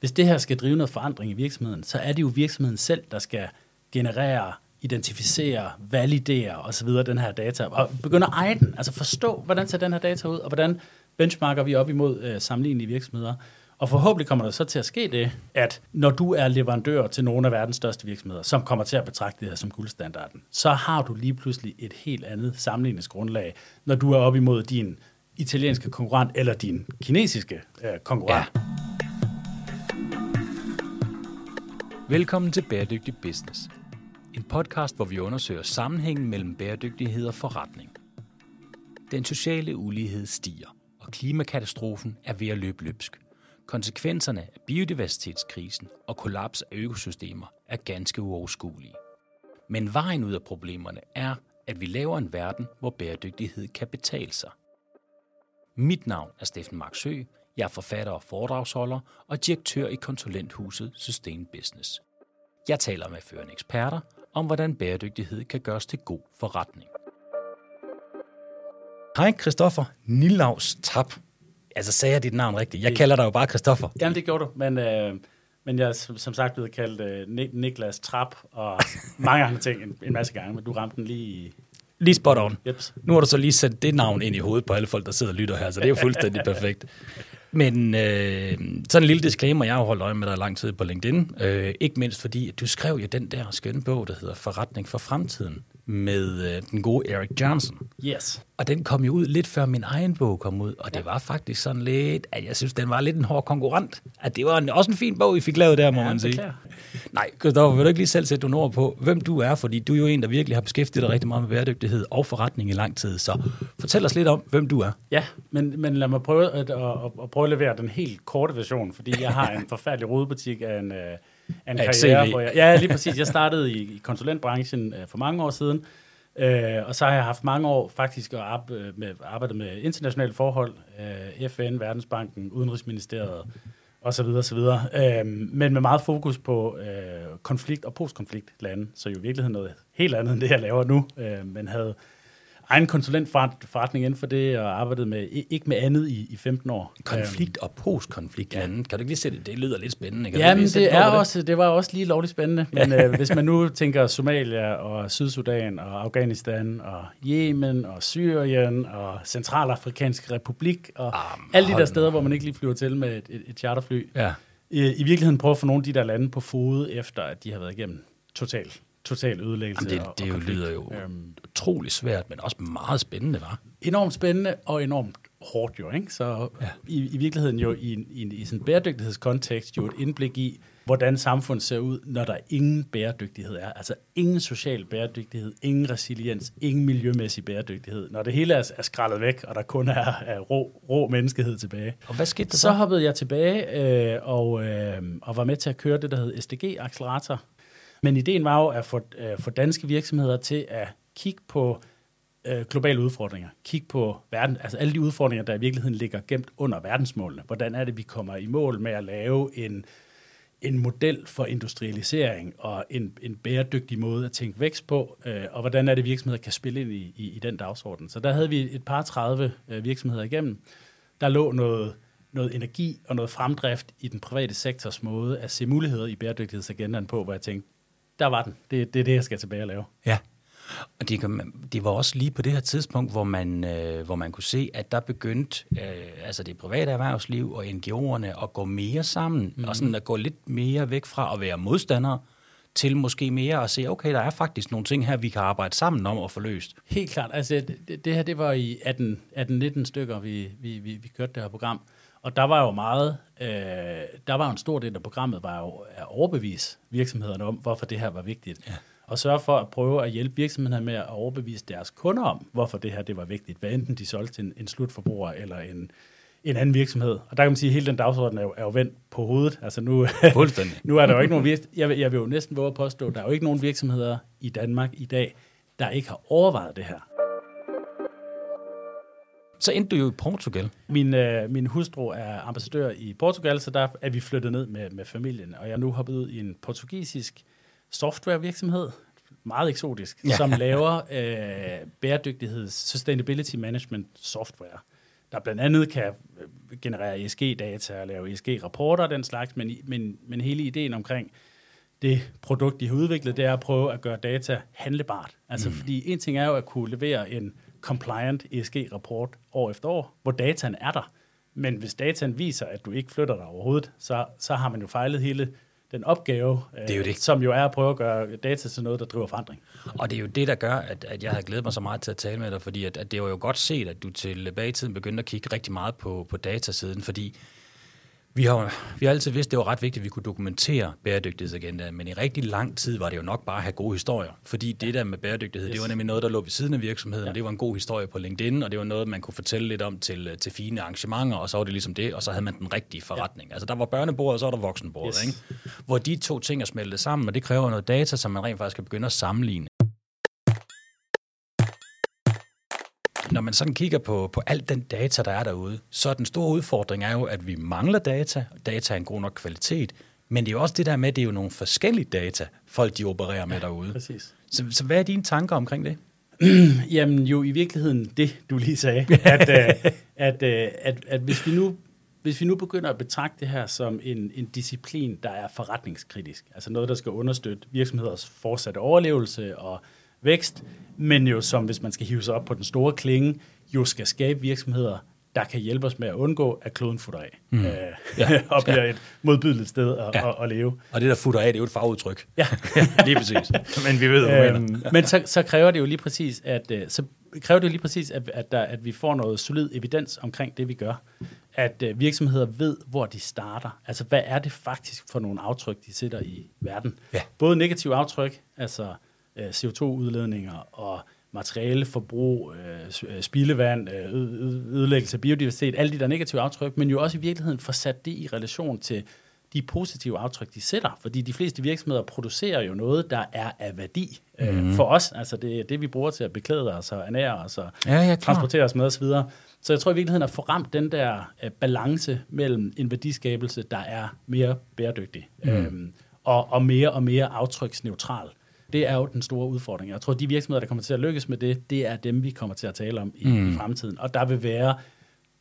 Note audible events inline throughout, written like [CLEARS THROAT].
Hvis det her skal drive noget forandring i virksomheden, så er det jo virksomheden selv, der skal generere, identificere, validere osv. den her data, og begynde at eje den. Altså forstå, hvordan ser den her data ud, og hvordan benchmarker vi op imod øh, sammenlignelige virksomheder. Og forhåbentlig kommer der så til at ske det, at når du er leverandør til nogle af verdens største virksomheder, som kommer til at betragte det her som guldstandarden, så har du lige pludselig et helt andet sammenligningsgrundlag, når du er op imod din italienske konkurrent eller din kinesiske øh, konkurrent. Ja. Velkommen til Bæredygtig Business. En podcast, hvor vi undersøger sammenhængen mellem bæredygtighed og forretning. Den sociale ulighed stiger, og klimakatastrofen er ved at løbe løbsk. Konsekvenserne af biodiversitetskrisen og kollaps af økosystemer er ganske uoverskuelige. Men vejen ud af problemerne er, at vi laver en verden, hvor bæredygtighed kan betale sig. Mit navn er Steffen Marksø. Jeg er forfatter og foredragsholder og direktør i konsulenthuset Sustain Business. Jeg taler med førende eksperter om, hvordan bæredygtighed kan gøres til god forretning. Hej Christoffer Nillaus Tap. Altså sagde jeg dit navn rigtigt? Jeg kalder dig jo bare Christoffer. Jamen det gjorde du, men, øh, men jeg er som, som sagt blevet kaldt øh, Niklas Trap og [LAUGHS] mange andre ting en, en masse gange, men du ramte den lige. Lige spot on. Jeps. Nu har du så lige sat det navn ind i hovedet på alle folk, der sidder og lytter her, så det er jo fuldstændig [LAUGHS] perfekt. Men øh, sådan en lille disclaimer, jeg har holdt øje med dig lang tid på LinkedIn. Øh, ikke mindst fordi, at du skrev jo den der skønne bog, der hedder Forretning for Fremtiden, med øh, den gode Eric Johnson. Yes. Og den kom jo ud lidt før min egen bog kom ud, og det var faktisk sådan lidt, at jeg synes, den var lidt en hård konkurrent. At det var en, også en fin bog, I fik lavet der, må Ja, man sige. Nej, Christoffer, vil du ikke lige selv sætte nogle ord på, hvem du er? Fordi du er jo en, der virkelig har beskæftiget dig rigtig meget med bæredygtighed og forretning i lang tid. Så fortæl os lidt om, hvem du er. Ja, men, men lad mig prøve at, at, at, at prøve at levere den helt korte version, fordi jeg har en forfærdelig rodebutik af en, øh, af en et karriere. Hvor jeg, ja, lige præcis. Jeg startede i, i konsulentbranchen øh, for mange år siden, øh, og så har jeg haft mange år faktisk at arbejde med, arbejdet med internationale forhold, øh, FN, Verdensbanken, Udenrigsministeriet og så videre, så videre. Øh, men med meget fokus på øh, konflikt og postkonflikt lande, så jo i virkeligheden noget helt andet end det, jeg laver nu, øh, men havde egen konsulentforretning inden for det, og arbejdede med, ikke med andet i, i 15 år. Konflikt og postkonflikt ja. Kan du ikke lige sætte det? Det lyder lidt spændende. Kan Ja, men det, er på også, det var også lige lovligt spændende. [LAUGHS] Men øh, hvis man nu tænker Somalia og Sydsudan og Afghanistan og Yemen og Syrien og Centralafrikansk Republik og Ah, alle de der steder, hvor man ikke lige flyver til med et, et, et charterfly. Ja. I, I virkeligheden prøve at få nogle af de der lande på fod, efter at de har været igennem total, total ødelæggelse. Jamen, det, og, det og jo konflikt. lyder jo Øhm, utrolig svært, men også meget spændende, var. enormt spændende og enormt hårdt jo, ikke? Så Ja. i, i virkeligheden jo i, i, i sådan en bæredygtighedskontekst jo et indblik i, hvordan samfundet ser ud, når der ingen bæredygtighed er. Altså ingen social bæredygtighed, ingen resiliens, ingen miljømæssig bæredygtighed. Når det hele er, er skrællet væk, og der kun er, er rå, rå menneskehed tilbage. Og hvad skete der Så hoppede jeg tilbage øh, og, øh, og var med til at køre det, der hed SDG-accelerator. Men ideen var jo at få, øh, få danske virksomheder til at Kig på øh, globale udfordringer. Kig på verden, altså alle de udfordringer, der i virkeligheden ligger gemt under verdensmålene. Hvordan er det, vi kommer i mål med at lave en, en model for industrialisering og en, en bæredygtig måde at tænke vækst på, øh, og hvordan er det, virksomheder kan spille ind i, i, i den dagsorden. Så der havde vi et par 30 øh, virksomheder igennem. Der lå noget, noget energi og noget fremdrift i den private sektors måde at se muligheder i bæredygtighedsagendaen på, hvor jeg tænkte, der var den. Det, det er det, jeg skal tilbage og lave. Ja. Og det, det var også lige på det her tidspunkt, hvor man, øh, hvor man kunne se, at der begyndte øh, altså det private erhvervsliv og NGO'erne at gå mere sammen, mm. og sådan at gå lidt mere væk fra at være modstandere, til måske mere at se, okay, der er faktisk nogle ting her, vi kan arbejde sammen om at få løst. Helt klart. Altså, det, det her, det var i 18, 18-19 stykker, vi, vi, vi, vi kørte det her program. Og der var jo meget, øh, der var en stor del af programmet, var jo at overbevise virksomhederne om, hvorfor det her var vigtigt. Ja. Og sørge for at prøve at hjælpe virksomhederne med at overbevise deres kunder om, hvorfor det her det var vigtigt. Hvad enten de solgte til en, en slutforbruger eller en, en anden virksomhed. Og der kan man sige, at hele den dagsorden er jo, er jo vendt på hovedet. Altså nu, [LAUGHS] nu er der jo ikke nogen virksomheder, jeg, vil- jeg vil jo næsten våge at påstå, der er jo ikke nogen virksomheder i Danmark i dag, der ikke har overvejet det her. Så endte du jo i Portugal. Min, øh, min hustru er ambassadør i Portugal, så der er vi flyttet ned med, med familien. Og jeg er nu hoppet ud i en portugisisk softwarevirksomhed, meget eksotisk, Ja. som [LAUGHS] laver øh, bæredygtigheds, sustainability management software. der blandt andet kan øh, generere ESG-data og lave ESG-rapporter og den slags, men, men, men hele ideen omkring det produkt, de har udviklet, det er at prøve at gøre data handlebart. Altså, mm. fordi en ting er jo at kunne levere en compliant ESG-rapport år efter år, hvor dataen er der. Men hvis dataen viser, at du ikke flytter dig overhovedet, så, så har man jo fejlet hele den opgave, det er jo øh, det. som jo er at prøve at gøre data til noget, der driver forandring. Og det er jo det, der gør, at, at jeg har glædet mig så meget til at tale med dig, fordi at, at det var jo godt set, at du tilbage i tiden begyndte at kigge rigtig meget på, på datasiden, fordi vi har, vi har altid vidst, at det var ret vigtigt, at vi kunne dokumentere bæredygtighedsagendaen, men i rigtig lang tid var det jo nok bare at have gode historier. Fordi det der med bæredygtighed, yes. det var nemlig noget, der lå ved siden af virksomheden, ja. og det var en god historie på LinkedIn, og det var noget, man kunne fortælle lidt om til, til fine arrangementer, og så var det ligesom det, og så havde man den rigtige forretning. Ja. Altså der var børnebordet, og så var der voksenbordet, yes. ikke? Hvor de to ting er smeltet sammen, og det kræver noget data, som man rent faktisk kan begynde at sammenligne. Når man sådan kigger på, på alt den data, der er derude, så er den store udfordring er jo, at vi mangler data. Data er en god nok kvalitet, men det er jo også det der med, at det er jo nogle forskellige data, folk de opererer med ja, derude. Præcis. Så, så hvad er dine tanker omkring det? [CLEARS THROAT] Jamen jo i virkeligheden det, du lige sagde, at, [LAUGHS] at, at, at, at hvis, vi nu, hvis vi nu begynder at betragte det her som en, en disciplin, der er forretningskritisk, altså noget, der skal understøtte virksomheders fortsatte overlevelse og vækst, men jo som, hvis man skal hive sig op på den store klinge, jo skal skabe virksomheder, der kan hjælpe os med at undgå, at kloden futter af. Mm. Øh, ja. [LAUGHS] og bliver ja. et modbydeligt sted at, ja. at, at leve. Og det, der futter af, det er jo et fagudtryk. Ja. [LAUGHS] lige præcis. Men vi ved, hvad øhm, Men så, så kræver det jo lige præcis, at, øh, så kræver det jo lige præcis, at, at, der, at vi får noget solid evidens omkring det, vi gør. At uh, virksomheder ved, hvor de starter. Altså, hvad er det faktisk for nogle aftryk, de sætter i verden? Ja. Både negative aftryk, altså øh, CO2-udledninger og materialeforbrug, øh, spildevand, øh, ødelæggelse af biodiversitet, alle de der negative aftryk, men jo også i virkeligheden få sat det i relation til de positive aftryk, de sætter. Fordi de fleste virksomheder producerer jo noget, der er af værdi øh, mm. for os. Altså det er det, vi bruger til at beklæde os og ernære os og ja, ja, transportere os med osv. Så jeg tror i virkeligheden at få ramt den der øh, balance mellem en værdiskabelse, der er mere bæredygtig mm. øh, og, og mere og mere aftryksneutral. Det er jo den store udfordring. Jeg tror, de virksomheder, der kommer til at lykkes med det, det er dem, vi kommer til at tale om i, mm. i fremtiden. Og der vil være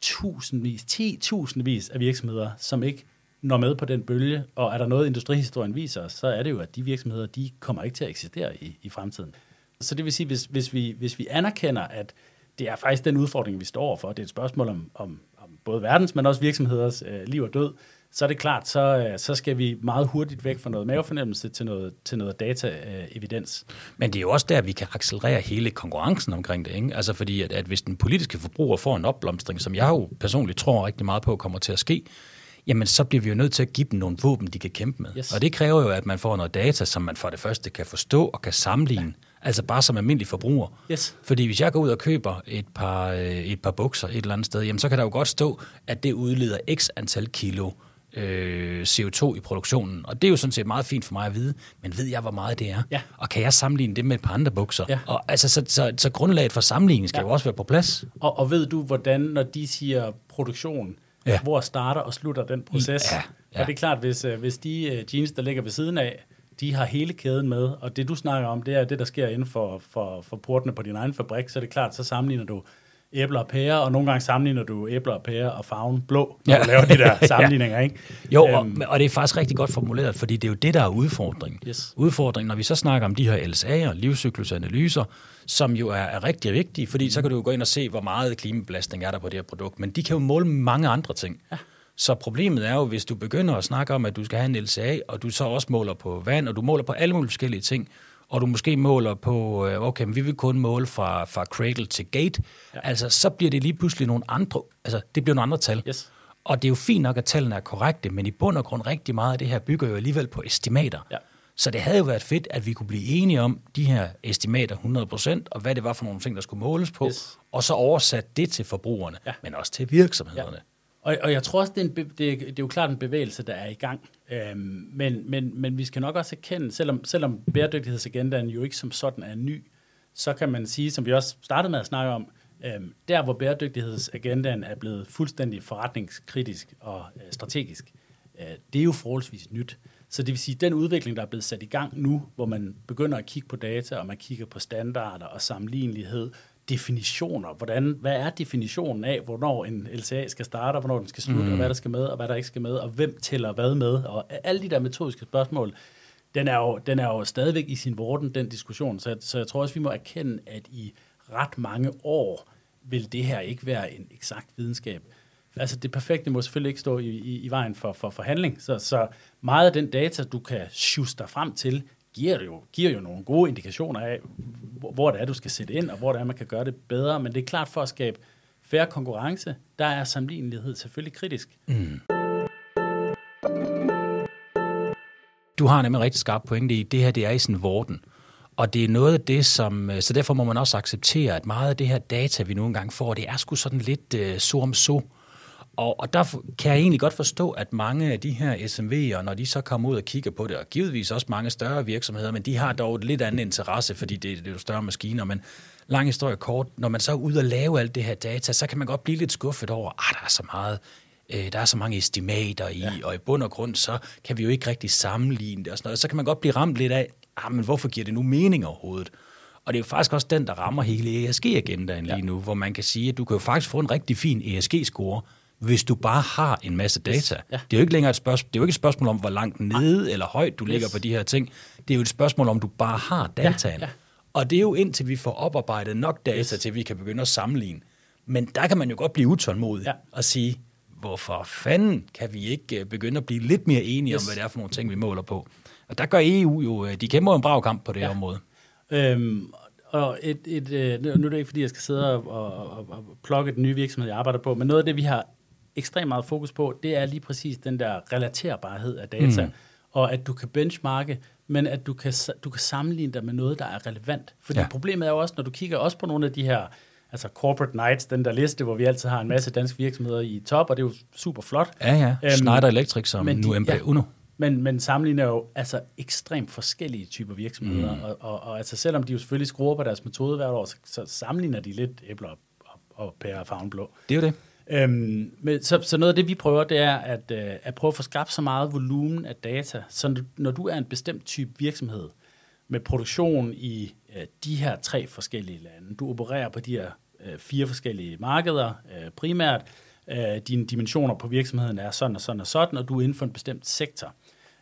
tusindvis, ti tusindvis af virksomheder, som ikke når med på den bølge, og er der noget, industrihistorien viser os, så er det jo, at de virksomheder, de kommer ikke til at eksistere i, i fremtiden. Så det vil sige, hvis, hvis, vi, hvis vi anerkender, at det er faktisk den udfordring, vi står overfor, det er et spørgsmål om, om, om både verdens, men også virksomheders øh, liv og død, så er det klart, så, øh, så skal vi meget hurtigt væk fra noget mavefornemmelse til noget, til noget data-evidens. Men det er jo også der, vi kan accelerere hele konkurrencen omkring det. Ikke? Altså fordi, at, at hvis den politiske forbruger får en opblomstring, som jeg jo personligt tror rigtig meget på kommer til at ske, jamen så bliver vi jo nødt til at give dem nogle våben, de kan kæmpe med. Yes. Og det kræver jo, at man får noget data, som man for det første kan forstå og kan sammenligne. Ja. Altså bare som almindelig forbruger. Yes. Fordi hvis jeg går ud og køber et par, øh, et par bukser et eller andet sted, jamen så kan der jo godt stå, at det udleder x antal kilo øh, CO2 i produktionen. Og det er jo sådan set meget fint for mig at vide, men ved jeg, hvor meget det er? Ja. Og kan jeg sammenligne det med et par andre bukser? Ja. Og altså, så, så, så grundlaget for sammenligning skal ja. jo også være på plads. Og, og ved du, hvordan, når de siger produktion, ja. hvor starter og slutter den proces? Ja. Ja. Og det er klart, hvis, øh, hvis de uh, jeans, der ligger ved siden af, de har hele kæden med, og det du snakker om, det er det, der sker inden for, for, for portene på din egen fabrik, så er det klart, så sammenligner du æbler og pærer, og nogle gange sammenligner du æbler og pærer og farven blå, når ja. du laver de der [LAUGHS] sammenligninger, ikke? Jo, og, øhm. og det er faktisk rigtig godt formuleret, fordi det er jo det, der er udfordringen. Yes. Udfordringen, når vi så snakker om de her LSA'er, livscyklusanalyser, som jo er, er rigtig vigtige, fordi så kan du jo gå ind og se, hvor meget klimabelastning er der på det her produkt, men de kan jo måle mange andre ting. Ja. Så problemet er jo, hvis du begynder at snakke om, at du skal have en LCA, og du så også måler på vand, og du måler på alle mulige forskellige ting, og du måske måler på, øh, okay, men vi vil kun måle fra, fra cradle til gate, ja. altså så bliver det lige pludselig nogle andre, altså det bliver nogle andre tal. Yes. Og det er jo fint nok, at tallene er korrekte, men i bund og grund rigtig meget af det her bygger jo alligevel på estimater. Ja. Så det havde jo været fedt, at vi kunne blive enige om de her estimater 100%, og hvad det var for nogle ting, der skulle måles på, yes. og så oversat det til forbrugerne, ja. men også til virksomhederne. Ja. Og, og jeg tror også, det er, en, det, det er jo klart en bevægelse, der er i gang. Øhm, men, men, men vi skal nok også erkende, selvom, selvom bæredygtighedsagendaen jo ikke som sådan er ny, så kan man sige, som vi også startede med at snakke om, øhm, der hvor bæredygtighedsagendaen er blevet fuldstændig forretningskritisk og øh, strategisk, øh, det er jo forholdsvis nyt. Så det vil sige, at den udvikling, der er blevet sat i gang nu, hvor man begynder at kigge på data, og man kigger på standarder og sammenlignelighed, definitioner. Hvordan, hvad er definitionen af, hvornår en LCA skal starte, og hvornår den skal slutte, mm. og hvad der skal med, og hvad der ikke skal med, og hvem tæller hvad med, og alle de der metodiske spørgsmål, den er jo, den er jo stadigvæk i sin vorden, den diskussion. Så, så jeg tror også, vi må erkende, at i ret mange år vil det her ikke være en eksakt videnskab. Altså det perfekte må selvfølgelig ikke stå i, i, i vejen for, for forhandling, så, så meget af den data, du kan sjuste dig frem til, giver jo, giver jo nogle gode indikationer af, hvor det er, du skal sætte ind, og hvor det er, man kan gøre det bedre. Men det er klart for at skabe færre konkurrence, der er sammenlignelighed selvfølgelig kritisk. Mm. Du har nemlig rigtig skarp pointe i, det her det er i sådan vorten. Og det er noget af det, som... Øh, så derfor må man også acceptere, at meget af det her data, vi nu engang får, det er sgu sådan lidt øh, uh, så om så. Og, og der kan jeg egentlig godt forstå, at mange af de her SMV'er, når de så kommer ud og kigger på det, og givetvis også mange større virksomheder, men de har dog et lidt andet interesse, fordi det, det er jo større maskiner, men lang historie kort, når man så er ude og lave alt det her data, så kan man godt blive lidt skuffet over, at ah, der er så meget øh, der er så mange estimater i, ja. og i bund og grund, så kan vi jo ikke rigtig sammenligne det og sådan noget. Så kan man godt blive ramt lidt af, ah, men hvorfor giver det nu mening overhovedet? Og det er jo faktisk også den, der rammer hele ESG-agendaen lige nu, hvor man kan sige, at du kan jo faktisk få en rigtig fin ESG-score, hvis du bare har en masse data. Ja. Det er jo ikke længere et spørgsmål, det er jo ikke et spørgsmål om, hvor langt nede eller højt du ligger yes. på de her ting. Det er jo et spørgsmål om, du bare har dataen. Ja. Ja. Og det er jo indtil vi får oparbejdet nok data, yes. til vi kan begynde at sammenligne. Men der kan man jo godt blive utålmodig ja. og sige, hvorfor fanden kan vi ikke øh, begynde at blive lidt mere enige yes. om, hvad det er for nogle ting, vi måler på? Og der gør EU jo, øh, de kæmper en brav kamp på det ja. område. Øhm, og et, et, øh, nu er det ikke, fordi jeg skal sidde og, og, og, og plukke den nye virksomhed, jeg arbejder på, men noget af det, vi har ekstremt meget fokus på, det er lige præcis den der relaterbarhed af data, mm. og at du kan benchmarke, men at du kan, du kan sammenligne dig med noget, der er relevant. Fordi ja. problemet er jo også, når du kigger også på nogle af de her altså Corporate Nights, den der liste, hvor vi altid har en masse danske virksomheder i top, og det er jo super flot. Ja, ja. Øhm, Schneider Electric som men nu MP ja, Uno. Men, men sammenligner jo altså ekstremt forskellige typer virksomheder, mm. og, og, og altså selvom de jo selvfølgelig skruer på deres metode hvert år, så, så sammenligner de lidt æbler og, og, og pære og farvenblå. Det er jo det. Øhm, men, så, så noget af det, vi prøver, det er at, øh, at prøve at få skabt så meget volumen af data, så når, når du er en bestemt type virksomhed med produktion i øh, de her tre forskellige lande, du opererer på de her øh, fire forskellige markeder øh, primært, øh, dine dimensioner på virksomheden er sådan og sådan og sådan, og du er inden for en bestemt sektor,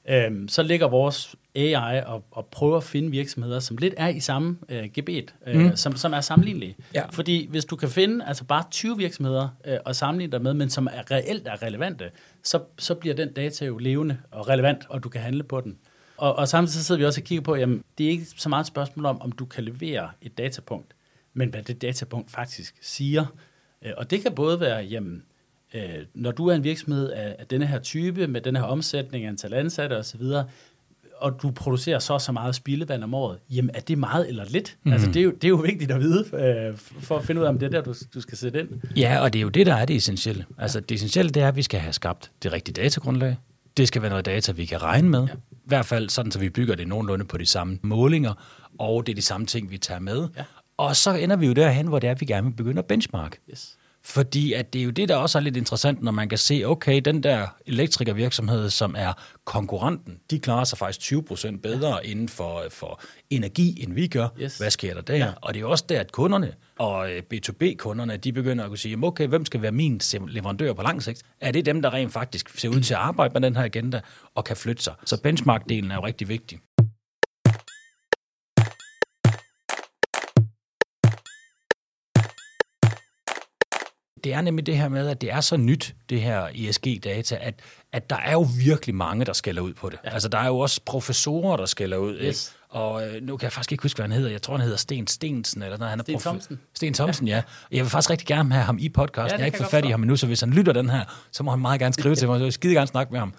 øh, så ligger vores AI og, og prøver at finde virksomheder, som lidt er i samme øh, gebet, øh, mm. som, som er sammenlignelige. Ja. Fordi hvis du kan finde altså bare 20 virksomheder øh, og sammenligne dig med, men som er reelt er relevante, så, så bliver den data jo levende og relevant, og du kan handle på den. Og, og samtidig så sidder vi også og kigger på, jamen det er ikke så meget et spørgsmål om, om du kan levere et datapunkt, men hvad det datapunkt faktisk siger. Øh, og det kan både være, jamen, øh, når du er en virksomhed af, af denne her type, med den her omsætning, antal ansatte osv., og du producerer så så meget spildevand om året, jamen er det meget eller lidt? Mm. Altså det er, jo, det er jo vigtigt at vide, øh, for at finde ud af, om det er der, du, du skal sætte ind. Ja, og det er jo det, der er det essentielle. Altså det essentielle, det er, at vi skal have skabt det rigtige datagrundlag. Det skal være noget data, vi kan regne med. Ja. I hvert fald sådan, så vi bygger det nogenlunde på de samme målinger, og det er de samme ting, vi tager med. Ja. Og så ender vi jo derhen, hvor det er, vi gerne vil begynde at benchmark. Yes. Fordi at det er jo det, der også er lidt interessant, når man kan se, okay, den der elektrikervirksomhed, som er konkurrenten, de klarer sig faktisk 20 procent bedre ja. inden for, for energi, end vi gør. Yes. Hvad sker der der? Ja. Og det er jo også der, at kunderne og øh, B2B-kunderne, de begynder at kunne sige, okay, hvem skal være min leverandør på lang sigt? Er det dem, der rent faktisk ser ud [CLEARS THROAT] til at arbejde med den her agenda og kan flytte sig? Så benchmark-delen er jo rigtig vigtig. Det er nemlig det her med, at det er så nyt, det her ESG-data, at, at der er jo virkelig mange, der skælder ud på det. Ja. Altså, der er jo også professorer, der skælder ud. Yes. Og øh, nu kan jeg faktisk ikke huske, hvad han hedder. Jeg tror, han hedder Sten Stensen. Eller noget. Han er Sten Thomsen. Sten Thomsen, ja. ja. Jeg vil faktisk rigtig gerne have ham i podcasten. Ja, jeg har ikke fået fat i ham endnu, så hvis han lytter den her, så må han meget gerne skrive til mig. Så jeg vil skide gerne snakke med ham.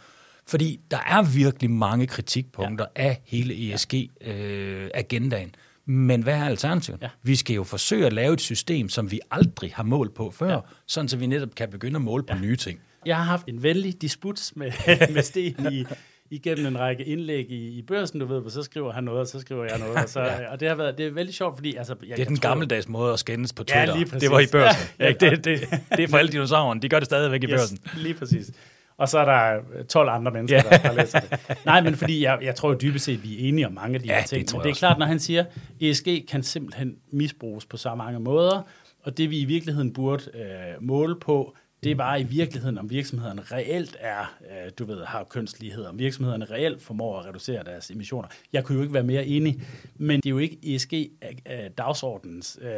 Fordi der er virkelig mange kritikpunkter ja. af hele ESG-agendaen. Øh, men hvad er alternativet? Ja. Vi skal jo forsøge at lave et system, som vi aldrig har målt på før, ja. sådan så vi netop kan begynde at måle på ja. nye ting. Jeg har haft en vældig disput med, [LAUGHS] med Sten i, igennem en række indlæg i, i børsen, du ved, hvor så skriver han noget, og så skriver jeg noget. Og, så, [LAUGHS] ja. og det har været det er vældig sjovt, fordi... Altså, jeg, det er den gammeldags måde at skændes på Twitter. Ja, lige præcis. Det var i børsen. [LAUGHS] Ja, ja, det, det, det er for alle dinosaurerne. De gør det stadigvæk i yes, børsen. Lige præcis. Og så er der 12 andre mennesker, ja. der, der læser det. Nej, men fordi jeg, jeg tror jo dybest set, vi er enige om mange af de Ja, her det ting. tror Men det er også. klart, når han siger, ESG kan simpelthen misbruges på så mange måder, og det vi i virkeligheden burde øh, måle på, det var i virkeligheden, om virksomhederne reelt er, øh, du ved, har kønslighed, om virksomhederne reelt formår at reducere deres emissioner. Jeg kunne jo ikke være mere enig, men det er jo ikke ESG-dagsordens øh,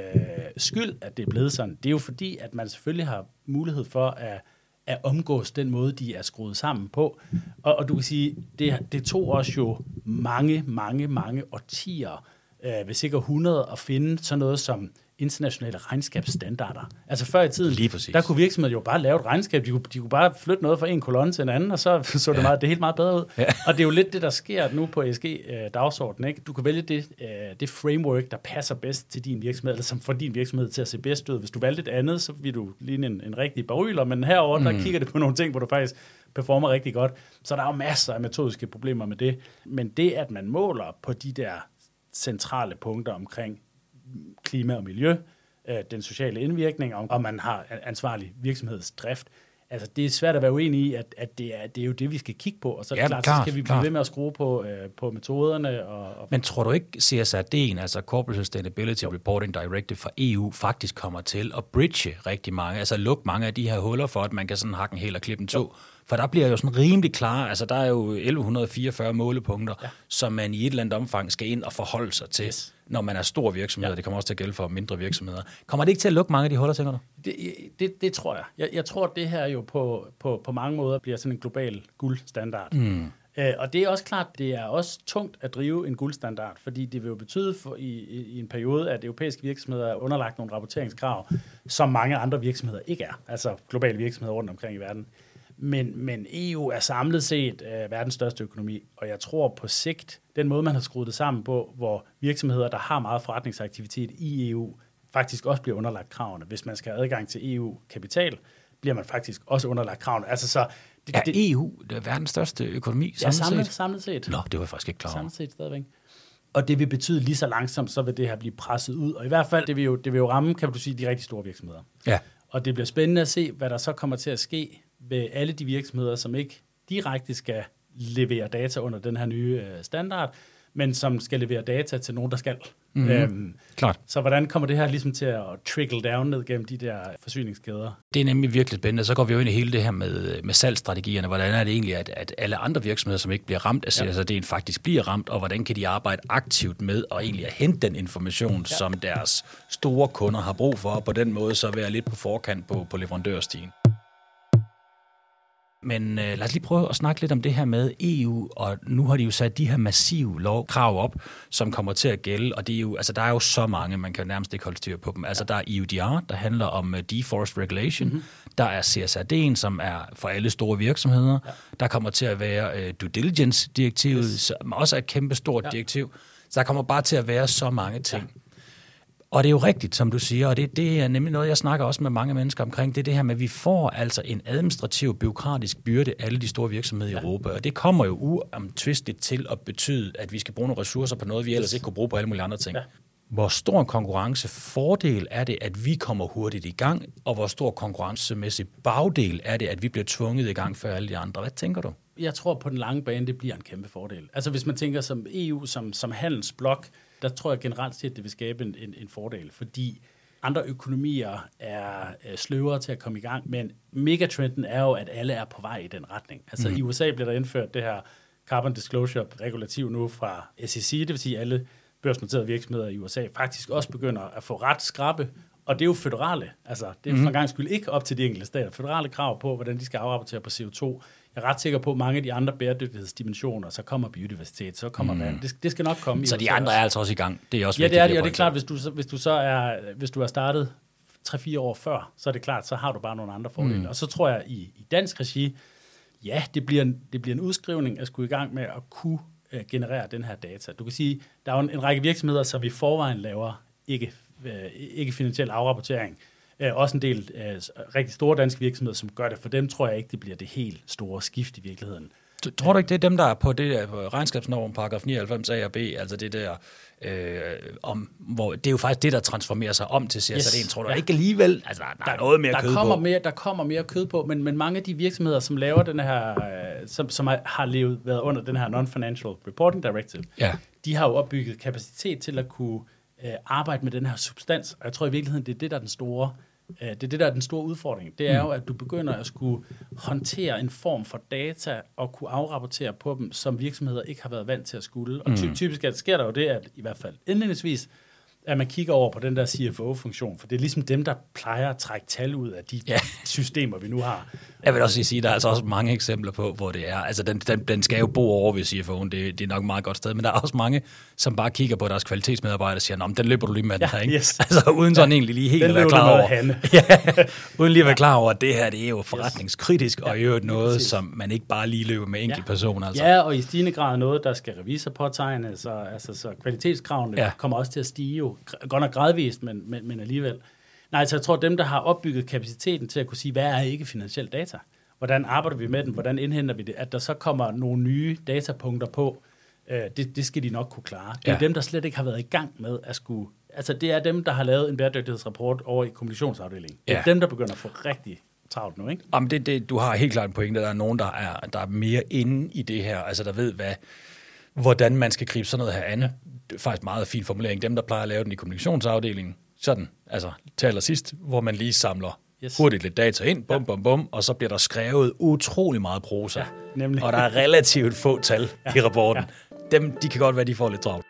skyld, at det er blevet sådan. Det er jo fordi, at man selvfølgelig har mulighed for at at omgås den måde, de er skruet sammen på. Og, og du kan sige, det, det tog os jo mange, mange, mange årtier, øh, hvis ikke 100, at finde sådan noget som internationale regnskabsstandarder. Altså før i tiden, Lige præcis. der kunne virksomheder jo bare lave et regnskab. De kunne, de kunne bare flytte noget fra en kolonne til en anden, og så [LAUGHS] så det, meget, det helt meget bedre ud. Ja. Og det er jo lidt det, der sker nu på ESG-dagsordenen. Ikke? Du kan vælge det, øh, det framework, der passer bedst til din virksomhed, eller som får din virksomhed til at se bedst ud. Hvis du valgte et andet, så vil du ligne en, en rigtig baryler, men herover der kigger det på nogle ting, hvor du faktisk performer rigtig godt. Så der er jo masser af metodiske problemer med det. Men det, at man måler på de der centrale punkter omkring klima og miljø, øh, den sociale indvirkning, og, man har an- ansvarlig virksomhedsdrift. Altså, det er svært at være uenig i, at, at det, er, det er jo det, vi skal kigge på, og så, Ja, klart, klart, så skal vi blive klart. ved med at skrue på, øh, på metoderne. Og, og Men tror du ikke, CSRD'en, altså Corporate Sustainability Reporting Directive fra EU, faktisk kommer til at bridge rigtig mange, altså lukke mange af de her huller for, at man kan sådan hakke en hel og klippe en to? For der bliver jo sådan rimelig klar, altså der er jo 1144 målepunkter, ja. som man i et eller andet omfang skal ind og forholde sig til, Yes. når man er stor virksomhed. Ja. Det kommer også til at gælde for mindre virksomheder. Kommer det ikke til at lukke mange af de huller, tænker du? Det, det, det tror jeg. jeg. Jeg tror, at det her jo på, på, på mange måder bliver sådan en global guldstandard. Mm. Øh, og det er også klart, det er også tungt at drive en guldstandard, fordi det vil jo betyde for, i, i, i en periode, at europæiske virksomheder er underlagt nogle rapporteringskrav, som mange andre virksomheder ikke er. Altså globale virksomheder rundt omkring i verden. Men, men EU er samlet set øh, verdens største økonomi, og jeg tror på sigt, den måde, man har skruet det sammen på, hvor virksomheder, der har meget forretningsaktivitet i EU, faktisk også bliver underlagt kravene. Hvis man skal have adgang til EU-kapital, bliver man faktisk også underlagt kravene. Altså så, det, Er det, EU det er verdens største økonomi ja, samlet samlet, set? samlet set. Nå, det var jeg faktisk ikke klar over. Samlet set stadigvæk. Og det vil betyde lige så langsomt, så vil det her blive presset ud. Og i hvert fald, det vil jo, det vil jo ramme, kan du sige, de rigtig store virksomheder. Ja. Og det bliver spændende at se, hvad der så kommer til at ske ved alle de virksomheder, som ikke direkte skal levere data under den her nye øh, standard, men som skal levere data til nogen, der skal. Mhm. Mm-hmm. Øhm, Klart. så hvordan kommer det her ligesom til at trickle down ned gennem de der forsyningskæder? Det er nemlig virkelig spændende. Så går vi jo ind i hele det her med, med salgsstrategierne. Hvordan er det egentlig, at, at alle andre virksomheder, som ikke bliver ramt af CSRD'en, faktisk bliver ramt, og hvordan kan de arbejde aktivt med og egentlig at hente den information, ja. som deres store kunder har brug for, og på den måde så være lidt på forkant på, på leverandørstigen. Men øh, lad os lige prøve at snakke lidt om det her med EU, og nu har de jo sat de her massive lovkrav op, som kommer til at gælde, og det er jo, altså, der er jo så mange, man kan nærmest ikke holde styr på dem. Altså der er EUDR, der handler om uh, deforest regulation, mm-hmm. der er CSRD'en, som er for alle store virksomheder, ja. der kommer til at være uh, due diligence-direktivet, yes. som også er et kæmpe stort ja. direktiv, så der kommer bare til at være så mange ting. Ja. Og det er jo rigtigt, som du siger, og det, det er nemlig noget, jeg snakker også med mange mennesker omkring, det er det her med, at vi får altså en administrativ, byråkratisk byrde alle de store virksomheder ja. i Europa, og det kommer jo uomtvisteligt til at betyde, at vi skal bruge nogle ressourcer på noget, vi ellers ikke kunne bruge på alle mulige andre ting. Ja. Hvor stor en konkurrencefordel er det, at vi kommer hurtigt i gang, og hvor stor konkurrencemæssig bagdel er det, at vi bliver tvunget i gang før alle de andre? Hvad tænker du? Jeg tror på den lange bane, det bliver en kæmpe fordel. Altså hvis man tænker som EU, som, som handelsblok, der tror jeg generelt set, det vil skabe en, en, en fordel, fordi andre økonomier er øh, sløvere til at komme i gang, men megatrenden er jo, at alle er på vej i den retning. Altså mm. i USA bliver der indført det her carbon disclosure regulativ nu fra SEC, det vil sige alle børsnoterede virksomheder i USA faktisk også begynder at få ret skrappe, og det er jo føderale, altså det er for en gang skyld ikke op til de enkelte stater, føderale krav på, hvordan de skal afrapportere på CO2. Jeg er ret sikker på, at mange af de andre bæredygtighedsdimensioner, så kommer biodiversitet, så kommer mm. vand. Det, det skal nok komme. Så de andre også. er altså også i gang. Det er også Ja, det er det, og det er klart, hvis du, hvis du så er, hvis du har startet 3-4 år før, så er det klart, så har du bare nogle andre fordele. Mm. Og så tror jeg, i, i dansk regi, ja, det bliver, en, det bliver en udskrivning at skulle i gang med at kunne uh, generere den her data. Du kan sige, der er jo en, en række virksomheder, som vi i forvejen laver ikke, uh, ikke finansiel afrapportering. Uh, også en del uh, rigtig store danske virksomheder, som gør det. For dem tror jeg ikke, det bliver det helt store skift i virkeligheden. Tror du ikke, det er dem, der er på det der på regnskabsnorm, paragraf 99 A og B, altså det der, øh, om, hvor det er jo faktisk det, der transformerer sig om til CSRD'en. Yes. Tror du ja. ikke alligevel, altså der, der, er noget mere der kød kommer på? Mere, der kommer mere kød på, men, men mange af de virksomheder, som laver den her, øh, som, som har, levet, været under den her Non-Financial Reporting Directive, Ja. de har jo opbygget kapacitet til at kunne øh, arbejde med den her substans. Og jeg tror i virkeligheden, det er det, der er den store, øh, det er det, der er den store udfordring. Det er jo, at du begynder at skulle håndtere en form for data og kunne afrapportere på dem, som virksomheder ikke har været vant til at skulle. Og ty- typisk at sker der jo det, at i hvert fald indledningsvis, at man kigger over på den der CFO-funktion, for det er ligesom dem, der plejer at trække tal ud af de Ja. ja. systemer, vi nu har. Jeg vil også sige, at der er altså også mange eksempler på, hvor det er. Altså, den, den, den skal jo bo over ved CFO'en, det, det er nok et meget godt sted, men der er også mange, som bare kigger på deres kvalitetsmedarbejdere og siger, Nå, men den løber du lige med den Ja, her, ikke? yes. Altså, uden sådan egentlig lige helt Den at være klar over. [LAUGHS] Ja, uden lige at være klar over, at det her, det er jo forretningskritisk, og i øvrigt noget, præcis. som man ikke bare lige løber med enkelt person, altså. Ja, og i stigende grad noget, der skal revisor påtegne, så, altså, så kvalitetskravene Ja. ja. kommer også til at stige jo. Gr- Godt nok gradvist, men, men, men alligevel. Nej, så jeg tror, dem, der har opbygget kapaciteten til at kunne sige, hvad er ikke finansiel data? Hvordan arbejder vi med den? Hvordan indhenter vi det? At der så kommer nogle nye datapunkter på, øh, det, det skal de nok kunne klare. Det er Ja. dem, der slet ikke har været i gang med at skulle... Altså, det er dem, der har lavet en bæredygtighedsrapport over i kommunikationsafdelingen. Det er Ja. dem, der begynder at få rigtig travlt nu, ikke? Jamen, det, det, du har helt klart en pointe. Der er nogen, der er, der er mere inde i det her, altså der ved, hvad, hvordan man skal gribe sådan noget her an. Det er faktisk meget fin formulering. Dem, der plejer at lave den i kommunikationsafdelingen, sådan, altså til allersidst, hvor man lige samler yes. Hurtigt lidt data ind, bum, bum, bum, og så bliver der skrevet utrolig meget prosa. Ja, nemlig. Og der er relativt få tal [LAUGHS] ja. i rapporten. Ja. Dem, de kan godt være, de får lidt travlt.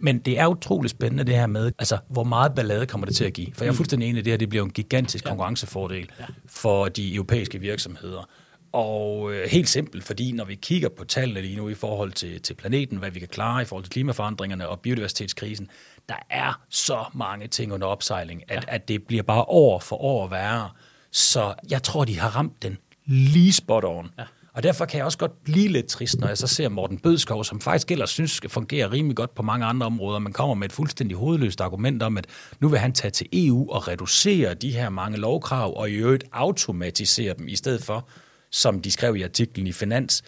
Men det er utroligt spændende det her med, altså hvor meget ballade kommer det til at give? For jeg er fuldstændig enig i det her, det bliver en gigantisk ja. konkurrencefordel ja. for de europæiske virksomheder. Og øh, helt simpelt, fordi når vi kigger på tallene lige nu i forhold til, til planeten, hvad vi kan klare i forhold til klimaforandringerne og biodiversitetskrisen, der er så mange ting under opsejling, at, ja. at det bliver bare år for år værre. Så jeg tror, de har ramt den lige spot on. Ja. Og derfor kan jeg også godt blive lidt trist, når jeg så ser Morten Bødskov, som faktisk ellers synes skal fungere rimelig godt på mange andre områder, men kommer med et fuldstændig hovedløst argument om, at nu vil han tage til EU og reducere de her mange lovkrav, og i øvrigt automatisere dem, i stedet for, som de skrev i artiklen i Finans,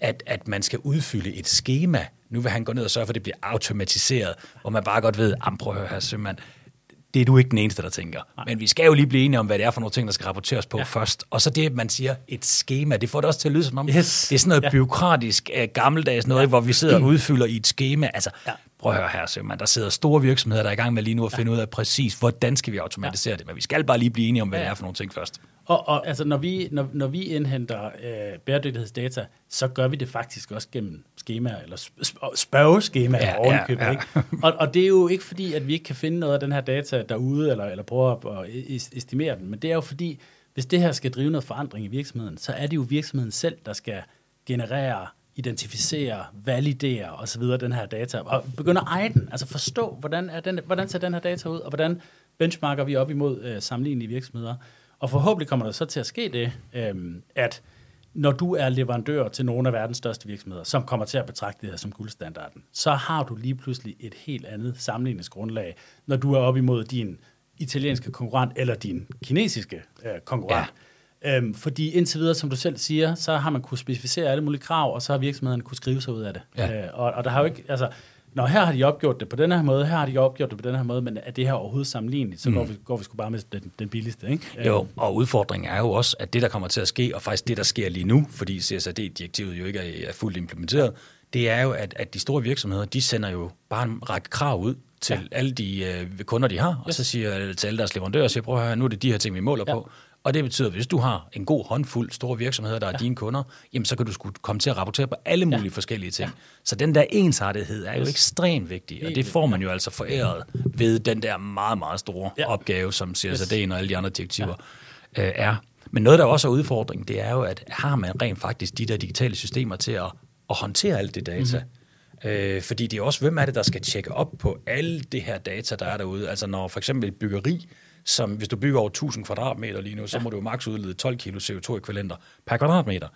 at, at man skal udfylde et schema. Nu vil han gå ned og sørge for, at det bliver automatiseret, hvor man bare godt ved, prøv at høre her, Sømand, det er du ikke den eneste, der tænker. Nej. Men vi skal jo lige blive enige om, hvad det er for nogle ting, der skal rapporteres på ja. først. Og så det, man siger, et schema, det får det også til at lyde som om, Yes. det er sådan noget ja. Byråkratisk, uh, gammeldags noget, ja. hvor vi sidder og udfylder i et schema. Altså, ja. prøv at høre her, Sømand, der sidder store virksomheder, der er i gang med lige nu at finde ja. ud af præcis, hvordan skal vi automatisere ja. det. Men vi skal bare lige blive enige om, hvad ja. det er for nogle ting først. Og, og altså, når vi, når, når vi indhenter øh, bæredygtighedsdata, så gør vi det faktisk også gennem skemaer, eller sp- sp- spørgeskemaer Ja, ovenkøbet, ja, ja. Ikke? Og, og det er jo ikke fordi, at vi ikke kan finde noget af den her data derude, eller, eller prøve at, at es- estimere den, men det er jo fordi, hvis det her skal drive noget forandring i virksomheden, så er det jo virksomheden selv, der skal generere, identificere, validere osv. den her data, og begynde at eje den, altså forstå, hvordan, er den, hvordan ser den her data ud, og hvordan benchmarker vi op imod øh, sammenlignelige virksomheder. Og forhåbentlig kommer der så til at ske det, øhm, at når du er leverandør til nogle af verdens største virksomheder, som kommer til at betragte det her som guldstandarden, så har du lige pludselig et helt andet sammenligningsgrundlag, når du er op imod din italienske konkurrent eller din kinesiske øh, konkurrent. Ja. Øhm, fordi indtil videre, som du selv siger, så har man kunne specificere alle mulige krav, og så har virksomheden kunne skrive sig ud af det. Ja. Øh, og, og der har jo ikke, altså, når her har de opgjort det på den her måde, her har de opgjort det på den her måde, men er det her overhovedet sammenligneligt, så mm. går, vi, går vi sgu bare med den, den billigste, ikke? Jo, og udfordringen er jo også, at det, der kommer til at ske, og faktisk det, der sker lige nu, fordi CSRD-direktivet jo ikke er, er fuldt implementeret, det er jo, at, at de store virksomheder, de sender jo bare en række krav ud til ja. alle de øh, kunder, de har, yes. og så siger til alle deres leverandører, siger, prøv at høre, nu er det de her ting, vi måler ja. på. Og det betyder, at hvis du har en god håndfuld store virksomheder, der er ja. dine kunder, jamen så kan du sgu komme til at rapportere på alle mulige ja. forskellige ting. Ja. Så den der ensartethed er jo ekstremt vigtig, og det får man jo altså foræret ved den der meget, meget store ja. opgave, som CSRD'en og alle de andre direktiver ja. øh, er. Men noget, der også er udfordring, det er jo, at har man rent faktisk de der digitale systemer til at, at håndtere alt det data, mm-hmm. Øh, fordi det er også, hvem er det, der skal tjekke op på alle det her data, der er derude. Altså når for eksempel et byggeri, som hvis du bygger over 1000 kvadratmeter lige nu, så må du jo maks udlede 12 kilo CO2-ekvivalenter per kvadratmeter.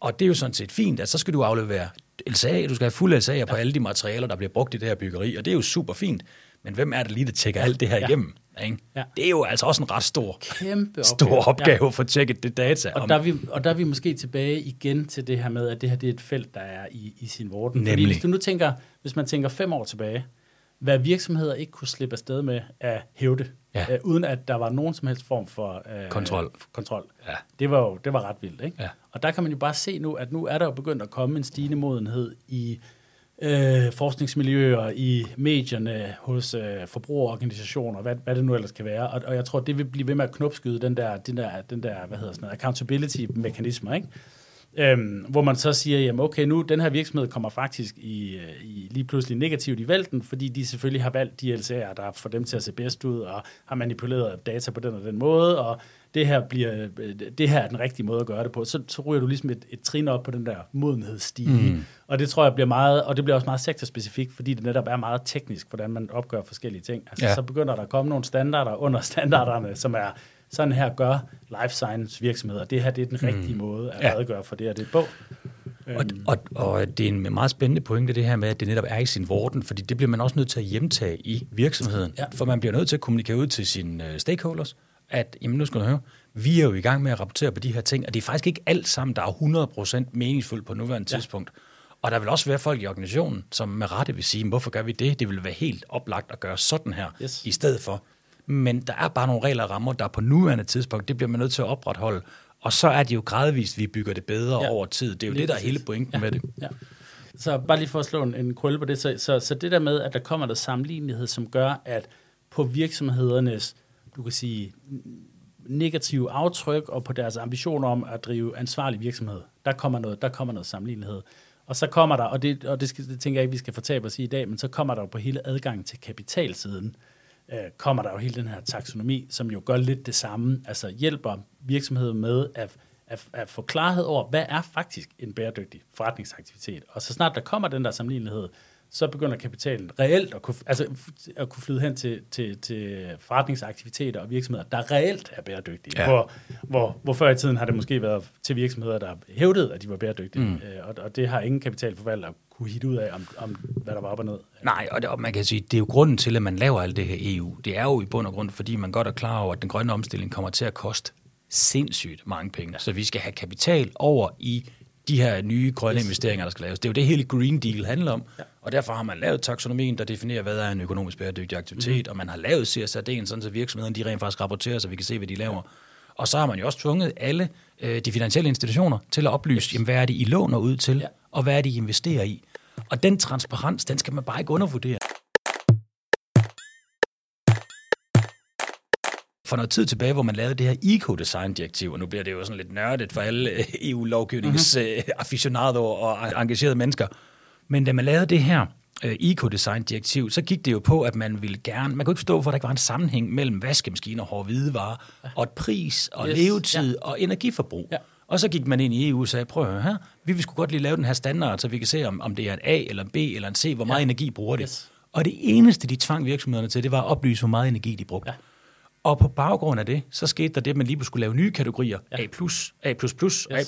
Og det er jo sådan set fint, at så skal du aflevere LSA, du skal have fuld LSA ja. på alle de materialer, der bliver brugt i det her byggeri, og det er jo super fint. Men hvem er det lige, der tjekker alt det her Ja. igennem? Ikke? Ja. Det er jo altså også en ret stor, Kæmpe stor opgave Ja. at få tjekket det data. Og der, er vi, og der er vi måske tilbage igen til det her med, at det her det er et felt, der er i, i sin vorden. Fordi Nemlig. hvis du nu tænker, hvis man tænker fem år tilbage, hvad virksomheder ikke kunne slippe afsted med at hævde, Ja. øh, uden at der var nogen som helst form for øh, Kontrol. kontrol. Ja. Det var jo det var ret vildt. Ikke? Ja. Og der kan man jo bare se nu, at nu er der jo begyndt at komme en stigende modenhed i øh, forskningsmiljøer, i medierne, hos øh, forbrugerorganisationer, hvad, hvad det nu ellers kan være. Og, og jeg tror, det vil blive ved med at knopskyde den der, den der, den der hvad hedder sådan noget, accountability-mekanismer, ikke? Øhm, hvor man så siger, jamen okay, nu den her virksomhed kommer faktisk i, øh, i lige pludselig negativt i vælten, fordi de selvfølgelig har valgt de LCR'er, der får dem til at se bedst ud, og har manipuleret data på den og den måde, og det her, bliver, øh, det her er den rigtige måde at gøre det på. Så, så ryger du ligesom et, et trin op på den der modenhedsstige. Mm. Og det tror jeg bliver meget, og det bliver også meget sektorspecifikt, fordi det netop er meget teknisk, hvordan man opgør forskellige ting. Altså, ja. Så begynder der at komme nogle standarder under standarderne, som er, sådan her gør life science virksomheder. Det her det er den rigtige måde at Ja. redegøre for det her. Det er et bog. Og, og, og det er en meget spændende pointe, det her med, at det netop er i sin vorden, fordi det bliver man også nødt til at hjemtage i virksomheden. Ja. For man bliver nødt til at kommunikere ud til sine øh, stakeholders, at jamen, nu skal du høre, vi er jo i gang med at rapportere på de her ting, og det er faktisk ikke alt sammen, der er 100% meningsfuldt på nuværende. Ja. tidspunkt. Og der vil også være folk i organisationen, som med rette vil sige, hvorfor gør vi det? Det vil være helt oplagt at gøre sådan her, Yes. i stedet for. Men der er bare nogle regler og rammer, der på nuværende tidspunkt, det bliver man nødt til at opretholde. Og så er det jo gradvist, vi bygger det bedre ja. Over tid. Det er jo Lige det, der er hele pointen Ja. med det. Ja. Så bare lige for at slå en, en krølle på det, så, så, så det der med, at der kommer der sammenlignelighed, som gør, at på virksomhedernes, du kan sige, negative aftryk og på deres ambitioner om at drive ansvarlig virksomhed, der kommer noget, der kommer noget sammenlignelighed. Og så kommer der, og det, og det, skal, det tænker jeg ikke, vi skal fortabe os i i dag, men så kommer der jo på hele adgangen til kapitalsiden, øh, kommer der jo hele den her taksonomi, som jo gør lidt det samme, altså hjælper virksomheden med at, at, at få klarhed over, hvad er faktisk en bæredygtig forretningsaktivitet. Og så snart der kommer den der sammenlignelighed, så begynder kapitalen reelt at kunne, altså, at kunne flyde hen til, til, til forretningsaktiviteter og virksomheder, der reelt er bæredygtige. Ja. Ja. Hvor, hvor, hvor før i tiden har det måske været til virksomheder, der hævdede, at de var bæredygtige. Mm. Øh, og, og det har ingen kapitalforvalter kunne hitte ud af, om, om hvad der var op og ned. Nej, og, det, og man kan sige, det er jo grunden til, at man laver alt det her EU. Det er jo i bund og grund, fordi man godt er klar over, at den grønne omstilling kommer til at koste sindssygt mange penge. Så vi skal have kapital over i de her nye grønne yes. investeringer, der skal laves. Det er jo det hele Green Deal handler om. Ja. Og derfor har man lavet taksonomien, der definerer, hvad er en økonomisk bæredygtig aktivitet, mm. og man har lavet CSRD'en, sådan så virksomhederne de rent faktisk rapporterer, så vi kan se, hvad de laver. Ja. Og så har man jo også tvunget alle øh, de finansielle institutioner til at oplyse, yes. jamen, hvad er det, I låner ud til, ja. Ja. og hvad er det, I investerer i. Og den transparens, den skal man bare ikke undervurdere. for noget tid tilbage, hvor man lavede det her eco-design-direktiv, og nu bliver det jo sådan lidt nørdet for alle øh, EU-lovgivningens mm-hmm. aficionader og engagerede mennesker. Men da man lavede det her uh, eco-design-direktiv, så gik det jo på, at man ville gerne, man kunne ikke forstå, hvorfor der ikke var en sammenhæng mellem vaskemaskiner hårde hvidevarer, og pris og. Yes, levetid ja. og energiforbrug. Ja. Og så gik man ind i EU og sagde, prøv at høre her, vi vil sgu godt lige lave den her standard, så vi kan se, om, om det er en A eller en B eller en C, hvor meget Ja. energi bruger det. Yes. Og det eneste, de tvang virksomhederne til, det var at oplyse, hvor meget energi de brugte. Ja. Og på baggrund af det, så skete der det, at man lige skulle lave nye kategorier. Ja. A+, A++, A++,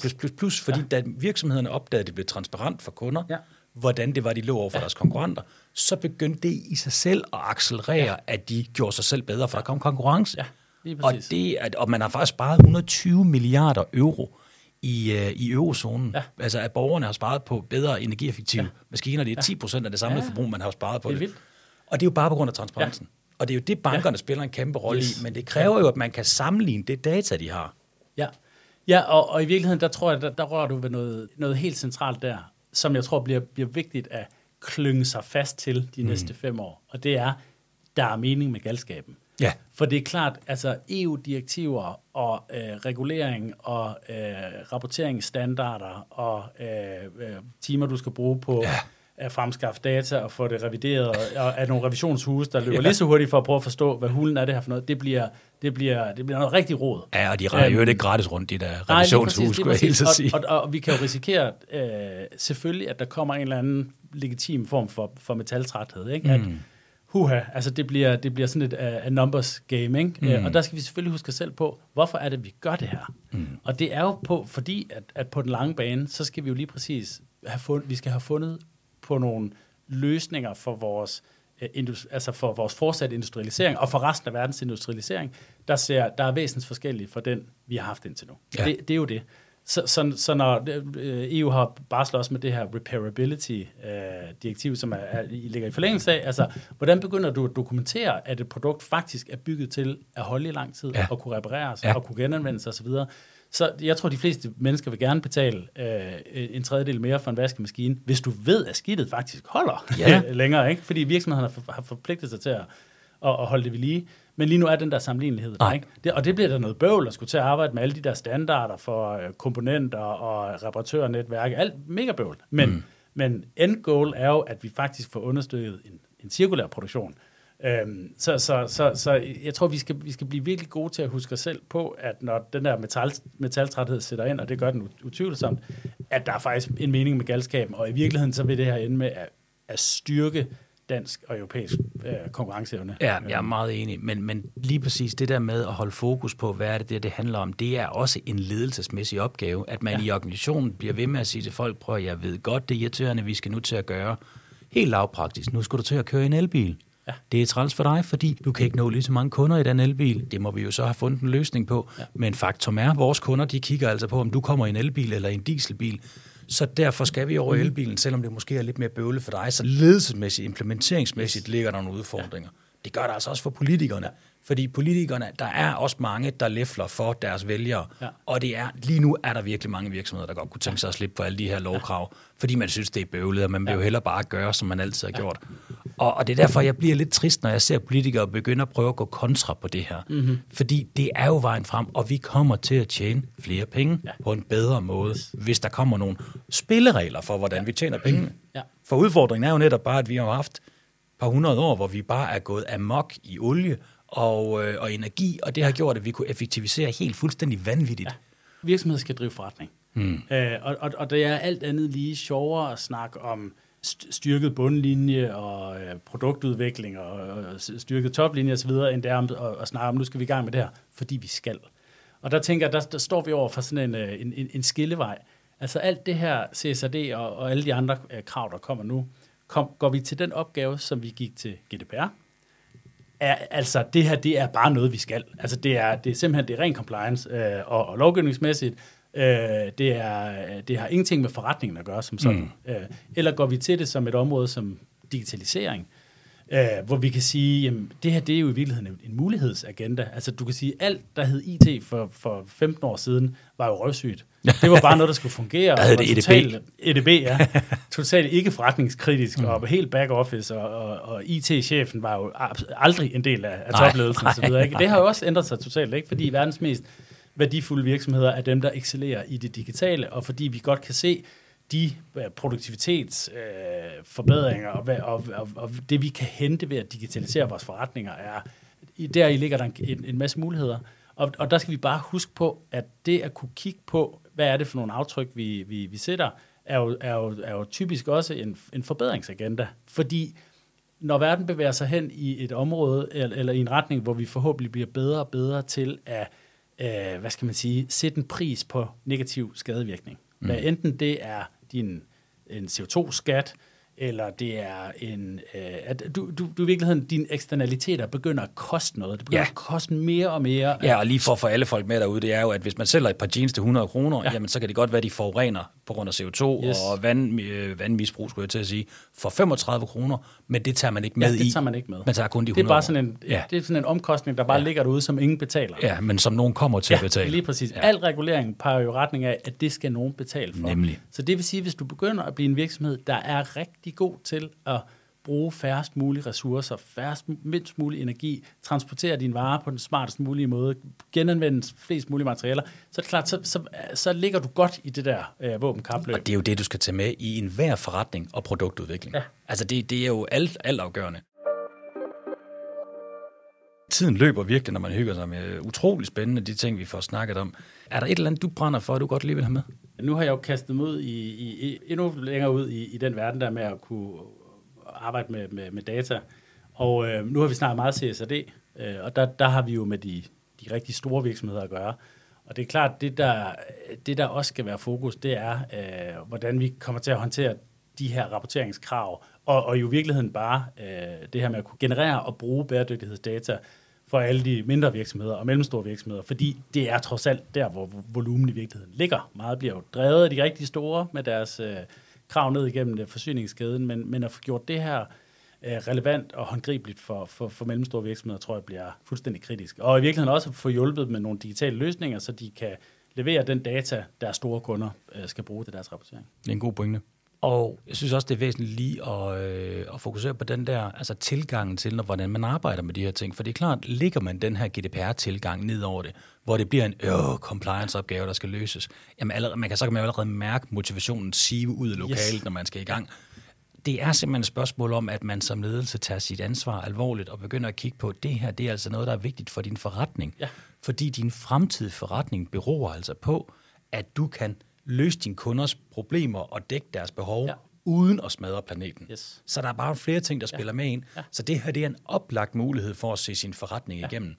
Yes. fordi ja. da virksomhederne opdagede, at det blev transparent for kunder, Ja. hvordan det var, de lå over for ja. deres konkurrenter, så begyndte det i sig selv at accelerere, ja. at de gjorde sig selv bedre, for der kom konkurrence. Ja, lige og, det, er- og man har faktisk sparet 120 milliarder euro i, øh, i eurozonen. Ja. Altså at borgerne har sparet på bedre energieffektive ja. maskiner. Det er 10 procent af det samlede ja. Forbrug, man har sparet på Det det. Og det er jo bare på grund af transparensen. Ja. Og det er jo det, bankerne ja. spiller en kæmpe rolle yes. I, men det kræver jo, at man kan sammenligne det data, de har. Ja, ja og, og i virkeligheden, der tror jeg, der, der rører du ved noget, noget helt centralt der, som jeg tror bliver, bliver vigtigt at klynge sig fast til de mm. næste fem år. Og det er, der er mening med galskaben. Ja. For det er klart, altså EU-direktiver og øh, regulering og øh, rapporteringsstandarder og øh, øh, timer, du skal bruge på Ja. at fremskaffe data og få det revideret, og af nogle revisionshuse, der løber ja. lige så hurtigt for at prøve at forstå, hvad hulen er det her for noget, det bliver, det bliver, det bliver noget rigtig råd. Ja, og de render jo Øhm, ikke gratis rundt, de der Nej, lige revisionshus, præcis, lige skulle jeg helt så sige. Og, og, og vi kan jo risikere øh, selvfølgelig, at der kommer en eller anden legitim form for, for metaltræthed. Ikke? At, huha, altså det bliver, det bliver sådan et uh, a numbers game. Ikke? Mm. Uh, og der skal vi selvfølgelig huske os selv på, hvorfor er det, vi gør det her? Mm. Og det er jo på, fordi, at, at på den lange bane, så skal vi jo lige præcis have fundet, vi skal have fundet på nogle løsninger for vores øh, altså for vores fortsatte industrialisering, og for resten af verdens industrialisering, der, ser, der er væsentligt forskellige fra den, vi har haft indtil nu. Ja. Det, det er jo det. Så, så, så når øh, EU har barslet også med det her repairability-direktiv, som er, er, ligger i forlængelse af, altså, hvordan begynder du at dokumentere, at et produkt faktisk er bygget til at holde i lang tid, Ja. og kunne repareres, Ja. og kunne genanvendes osv., så jeg tror, de fleste mennesker vil gerne betale øh, en tredjedel mere for en vaskemaskine, hvis du ved, at skidtet faktisk holder Ja. [LAUGHS] længere, ikke? Fordi virksomhederne har, for, har forpligtet sig til at, at, at holde det ved lige. Men lige nu er den der sammenlignelighed der, ikke? Det, og det bliver der noget bøvl at skulle til at arbejde med alle de der standarder for øh, komponenter og reparatørnetværk. Alt mega bøvl. Men, mm. men end goal er jo, at vi faktisk får understøttet en, en cirkulær produktion. Øhm, så, så, så, så jeg tror, vi skal, vi skal blive virkelig gode til at huske os selv på, at når den der metal, metaltræthed sætter ind, og det gør den ut- utvivlsomt, at der er faktisk en mening med galskaben, og i virkeligheden så vil det her ende med at, at styrke dansk og europæisk øh, konkurrenceevne. Ja, jeg er meget enig, men, men lige præcis det der med at holde fokus på, hvad er det, det, det handler om, det er også en ledelsesmæssig opgave, at man ja. i organisationen bliver ved med at sige til folk, prøv at jeg ved godt, det er irriterende, vi skal nu til at gøre helt lavpraktisk. Nu skal du til at køre en elbil. Ja. Det er træls for dig, fordi du kan ikke nå lige så mange kunder i den elbil. Det må vi jo så have fundet en løsning på. Ja. Men faktum er, at vores kunder de kigger altså på, om du kommer i en elbil eller en dieselbil. Så derfor skal vi over i elbilen, selvom det måske er lidt mere bøvle for dig. Så ledelsesmæssigt, implementeringsmæssigt ligger der nogle udfordringer. Det gør der altså også for politikerne. Fordi politikerne, der er også mange, der læfler for deres vælgere. Ja. Og det er, lige nu er der virkelig mange virksomheder, der godt kunne tænke sig at slippe på alle de her lovkrav. Fordi man synes, det er bøvlet, og man vil jo hellere bare gøre, som man altid har gjort. Og, og det er derfor, jeg bliver lidt trist, når jeg ser politikere begynde at prøve at gå kontra på det her. Mm-hmm. Fordi det er jo vejen frem, og vi kommer til at tjene flere penge ja. på en bedre måde, hvis der kommer nogle spilleregler for, hvordan ja. vi tjener pengene. Ja. For udfordringen er jo netop bare, at vi har haft par hundrede år, hvor vi bare er gået amok i olie og, øh, og energi, og det har gjort, at vi kunne effektivisere helt fuldstændig vanvittigt. Ja. Virksomheder skal drive forretning. Mm. Øh, og, og, og det er alt andet lige sjovere at snakke om st- styrket bundlinje og øh, produktudvikling og, og styrket toplinje osv., end det er at, at snakke om, nu skal vi i gang med det her, fordi vi skal. Og der tænker jeg, der, der står vi over for sådan en, øh, en, en, en skillevej. Altså alt det her CSRD og, og alle de andre øh, krav, der kommer nu, kom, går vi til den opgave, som vi gik til GDPR, er, altså det her, det er bare noget, vi skal. Altså det er, det er simpelthen, det er ren compliance øh, og, og lovgivningsmæssigt. Øh, det, er, det har ingenting med forretningen at gøre som sådan. Mm. Øh, eller går vi til det som et område som digitalisering, øh, hvor vi kan sige, jamen det her, det er jo i virkeligheden en, en mulighedsagenda. Altså du kan sige, alt der hed IT for, for 15 år siden, var jo røvsygt. Det var bare noget, der skulle fungere. [LAUGHS] Der hed det EDB. totalt- EDB, ja. Totalt ikke forretningskritisk, mm. og helt back office, og, og, og IT-chefen var jo aldrig en del af, af topledelsen og så videre. Ikke? Det har jo også ændret sig totalt, ikke? fordi verdens mest værdifulde virksomheder er dem, der excellerer i det digitale, og fordi vi godt kan se de øh, produktivitetsforbedringer øh, forbedringer og, og, og, og det, vi kan hente ved at digitalisere vores forretninger, er, der i ligger der en, en, en masse muligheder. Og, og der skal vi bare huske på, at det at kunne kigge på, hvad er det for nogle aftryk, vi, vi, vi sætter, er jo, er, jo, er jo typisk også en, en forbedringsagenda. Fordi når verden bevæger sig hen i et område, eller, eller i en retning, hvor vi forhåbentlig bliver bedre og bedre til at, øh, hvad skal man sige, sætte en pris på negativ skadevirkning. Mm. Hvad enten det er din, en CO2-skat, eller det er en, øh, at du, du, du i virkeligheden, dine eksternaliteter begynder at koste noget. Det begynder Ja. at koste mere og mere. Ja, og lige for at få alle folk med derude, det er jo, at hvis man sælger et par jeans til 100 kroner. Ja. jamen så kan det godt være, at de forurener på grund af CO2 yes. Og vand, øh, vandmisbrug, skulle jeg til at sige, for 35 kroner, men det tager man ikke med ja, i. det tager man ikke med. Man tager kun de det er 100 bare sådan en, Ja. ja. det er sådan en omkostning, der bare ja. ligger derude, som ingen betaler. Ja, men som nogen kommer til at betale. lige præcis. Ja. Ja. Al regulering peger jo i retning af, at det skal nogen betale for. Nemlig. Så det vil sige, hvis du begynder at blive en virksomhed, der er rigtig god til at bruge færrest mulige ressourcer, færrest, mindst mulig energi, transportere dine varer på den smartest mulige måde, genanvende flest mulige materialer, så er det klart, så, så, så ligger du godt i det der øh, våbenkapløb. Og det er jo det, du skal tage med i enhver forretning og produktudvikling. Ja. Altså det, det er jo alt, alt afgørende. Tiden løber virkelig, når man hygger sig med utrolig spændende de ting, vi får snakket om. Er der et eller andet, du brænder for, at du godt lige vil have med? Nu har jeg jo kastet mig ud i, i, i, endnu længere ud i, i den verden der med at kunne arbejde med, med, med data. Og øh, nu har vi snakket meget CSRD, øh, og der, der har vi jo med de, de rigtig store virksomheder at gøre. Og det er klart, det der, det der også skal være fokus, det er, øh, hvordan vi kommer til at håndtere de her rapporteringskrav, og, og jo i virkeligheden bare øh, det her med at kunne generere og bruge bæredygtighedsdata for alle de mindre virksomheder og mellemstore virksomheder, fordi det er trods alt der, hvor volumen i virkeligheden ligger. Meget bliver jo drevet af de rigtig store med deres øh, krav ned igennem øh, forsyningskæden, men, men at få gjort det her øh, relevant og håndgribeligt for, for, for mellemstore virksomheder, tror jeg bliver fuldstændig kritisk. Og i virkeligheden også få hjulpet med nogle digitale løsninger, så de kan levere den data, deres store kunder øh, skal bruge til deres rapportering. Det er en god pointe. Og jeg synes også, det er væsentligt lige at, øh, at fokusere på den der altså tilgangen til, når, hvordan man arbejder med de her ting. For det er klart, ligger man den her GDPR-tilgang ned over det, hvor det bliver en øh, compliance-opgave, der skal løses, jamen allerede, man kan, så kan man jo allerede mærke motivationen sive ud af lokalet, yes. når man skal i gang. Det er simpelthen et spørgsmål om, at man som ledelse tager sit ansvar alvorligt og begynder at kigge på, at det her det er altså noget, der er vigtigt for din forretning. Ja. Fordi din fremtidige forretning beror altså på, at du kan løse dine kunders problemer og dække deres behov, ja. uden at smadre planeten. Yes. Så der er bare flere ting, der spiller ja. med ind. Ja. Så det her det er en oplagt mulighed for at se sin forretning ja. igennem.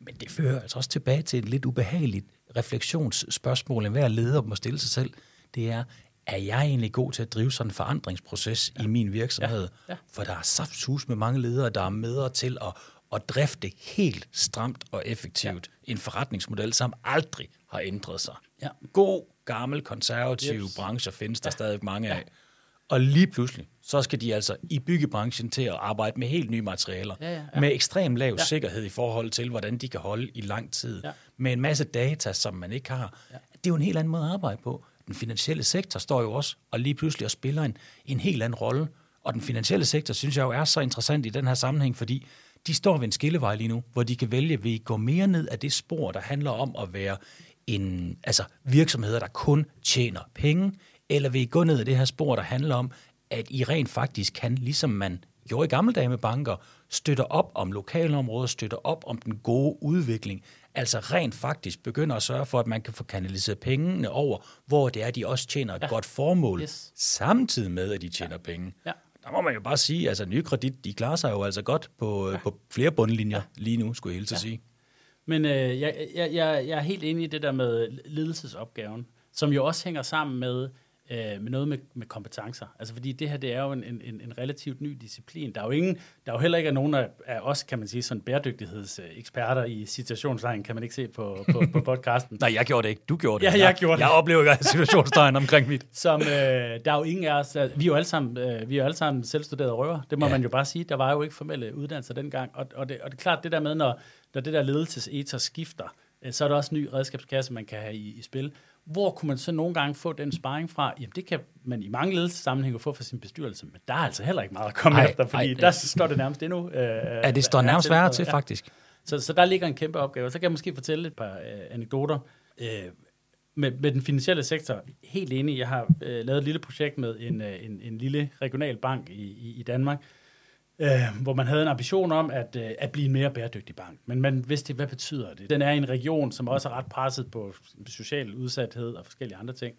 Men det fører altså også tilbage til et lidt ubehageligt refleksionsspørgsmål, en hver leder må stille sig selv. Det er, er jeg egentlig god til at drive sådan en forandringsproces ja. i min virksomhed? Ja. Ja. For der er saftsus med mange ledere, der er med til at, at drifte helt stramt og effektivt ja. en forretningsmodel, som aldrig har ændret sig. Ja. God gammel, konservative yes. brancher findes der ja. stadig mange af. Og lige pludselig, så skal de altså i byggebranchen til at arbejde med helt nye materialer, ja, ja, ja. med ekstrem lav ja. sikkerhed i forhold til, hvordan de kan holde i lang tid, ja. med en masse data, som man ikke har. Ja. Det er jo en helt anden måde at arbejde på. Den finansielle sektor står jo også og lige pludselig og spiller en, en helt anden rolle. Og den finansielle sektor, synes jeg jo er så interessant i den her sammenhæng, fordi de står ved en skillevej lige nu, hvor de kan vælge, vil I gå mere ned af det spor, der handler om at være en, altså virksomheder, der kun tjener penge, eller vil I gå ned ad det her spor, der handler om, at I rent faktisk kan, ligesom man gjorde i gamle dage med banker, støtter op om lokalområder, støtter op om den gode udvikling, altså rent faktisk begynder at sørge for, at man kan få kanaliseret pengene over, hvor det er, de også tjener et ja. godt formål, yes. samtidig med, at de tjener ja. penge. Ja. Der må man jo bare sige, altså nykredit, de klarer sig jo altså godt på, ja. på flere bundlinjer ja. lige nu, skulle jeg helt ja. sige. Men øh, jeg, jeg, jeg, jeg er helt enig i det der med ledelsesopgaven, som jo også hænger sammen med, øh, med noget med, med kompetencer. Altså fordi det her, det er jo en, en, en relativt ny disciplin. Der er jo, ingen, der er jo heller ikke nogen af, af os, kan man sige, sådan bæredygtighedseksperter i situationstegn, kan man ikke se på, på, på podcasten. [LAUGHS] Nej, jeg gjorde det ikke. Du gjorde det. Ja, jeg, gjorde det. Jeg oplever ikke situationstegn omkring mit. [LAUGHS] Som, øh, der er jo ingen af os, vi er jo alle sammen, øh, vi er jo alle sammen selvstuderede røver. Det må ja. man jo bare sige. Der var jo ikke formelle uddannelser dengang. Og, og, det, og det er klart, det der med, når når det der ledelsesetos skifter, øh, så er der også en ny redskabskasse, man kan have i, i spil. Hvor kunne man så nogle gange få den sparring fra? Jamen, det kan man i mange ledelsessammenhænge få fra sin bestyrelse, men der er altså heller ikke meget at komme ej, efter, fordi ej, der står det nærmest endnu. Øh, ja, det står nærmest værre til, faktisk. Ja. Så, så der ligger en kæmpe opgave. Så kan jeg måske fortælle et par øh, anekdoter. Øh, med, med den finansielle sektor, helt enig. Jeg har øh, lavet et lille projekt med en, øh, en, en lille regional bank i, i, i Danmark, øh, Øh, hvor man havde en ambition om at, øh, at blive en mere bæredygtig bank. Men man vidste hvad betyder det? Den er i en region, som også er ret presset på social udsathed og forskellige andre ting.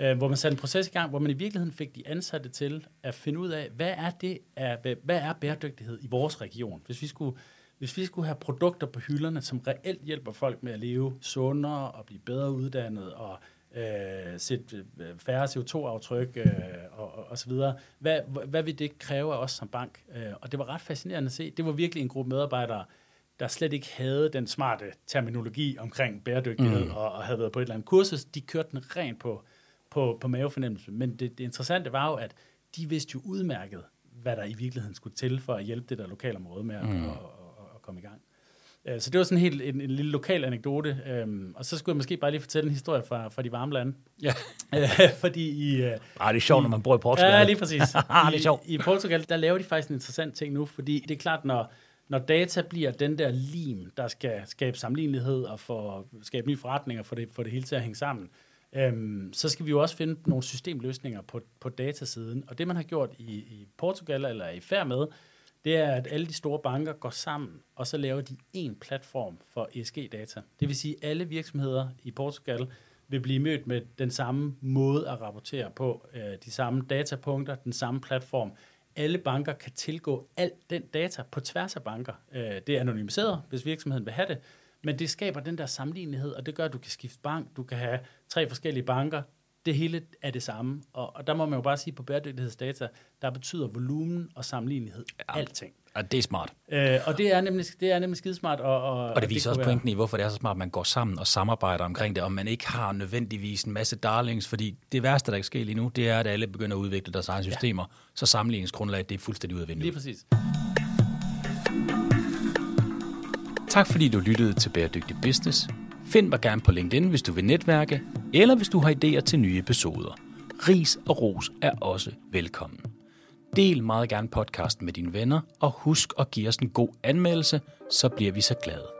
Øh, hvor man satte en proces i gang, hvor man i virkeligheden fik de ansatte til at finde ud af, hvad er det af, hvad er bæredygtighed i vores region? Hvis vi skulle hvis vi skulle have produkter på hylderne, som reelt hjælper folk med at leve sundere og blive bedre uddannet og øh, sætte øh, færre CO2-aftryk øh, og, og, og så videre. Hvad, hvad vil det kræve af os som bank? Øh, og det var ret fascinerende at se. Det var virkelig en gruppe medarbejdere, der slet ikke havde den smarte terminologi omkring bæredygtighed mm. og, og havde været på et eller andet kursus. De kørte den rent på, på, på mavefornemmelse. Men det, det interessante var jo, at de vidste jo udmærket, hvad der i virkeligheden skulle til for at hjælpe det der lokalområde med at, mm. at, at, at komme i gang. Øh, så det var sådan helt en, en lille lokal anekdote. Øhm, og så skulle jeg måske bare lige fortælle en historie fra, fra de varme lande. Ja. [LAUGHS] Øh, fordi i... Øh, Ej, det er sjovt, i, når man bor i Portugal. Ja, lige præcis. I, [LAUGHS] det er sjovt. I Portugal, der laver de faktisk en interessant ting nu, fordi det er klart, når, når data bliver den der lim, der skal skabe sammenlignelighed og for, skabe nye forretninger for det, for det hele til at hænge sammen, øhm, så skal vi jo også finde nogle systemløsninger på, på datasiden. Og det, man har gjort i, i Portugal, eller er i færd med, det er, at alle de store banker går sammen, og så laver de en platform for ESG-data. Det vil sige, at alle virksomheder i Portugal vil blive mødt med den samme måde at rapportere på, øh, de samme datapunkter, den samme platform. Alle banker kan tilgå al den data på tværs af banker. Øh, det er anonymiseret, hvis virksomheden vil have det, men det skaber den der sammenlignelighed, og det gør, at du kan skifte bank, du kan have tre forskellige banker, det hele er det samme. Og, og der må man jo bare sige, på bæredygtighedsdata, der betyder volumen og sammenlignelighed ja. alting. Og det er smart. Øh, og det er nemlig, det er nemlig skidesmart. Og, og, og det viser det også pointen i, hvorfor det er så smart, at man går sammen og samarbejder omkring det, og man ikke har nødvendigvis en masse darlings, fordi det værste, der kan ske lige nu, det er, at alle begynder at udvikle deres egne systemer, ja. så sammenligningsgrundlaget det er fuldstændig ud af vinduet. Lige præcis. Tak fordi du lyttede til Bæredygtig Business. Find mig gerne på LinkedIn, hvis du vil netværke, eller hvis du har idéer til nye episoder. Ris og ros er også velkommen. Del meget gerne podcasten med dine venner, og husk at give os en god anmeldelse, så bliver vi så glade.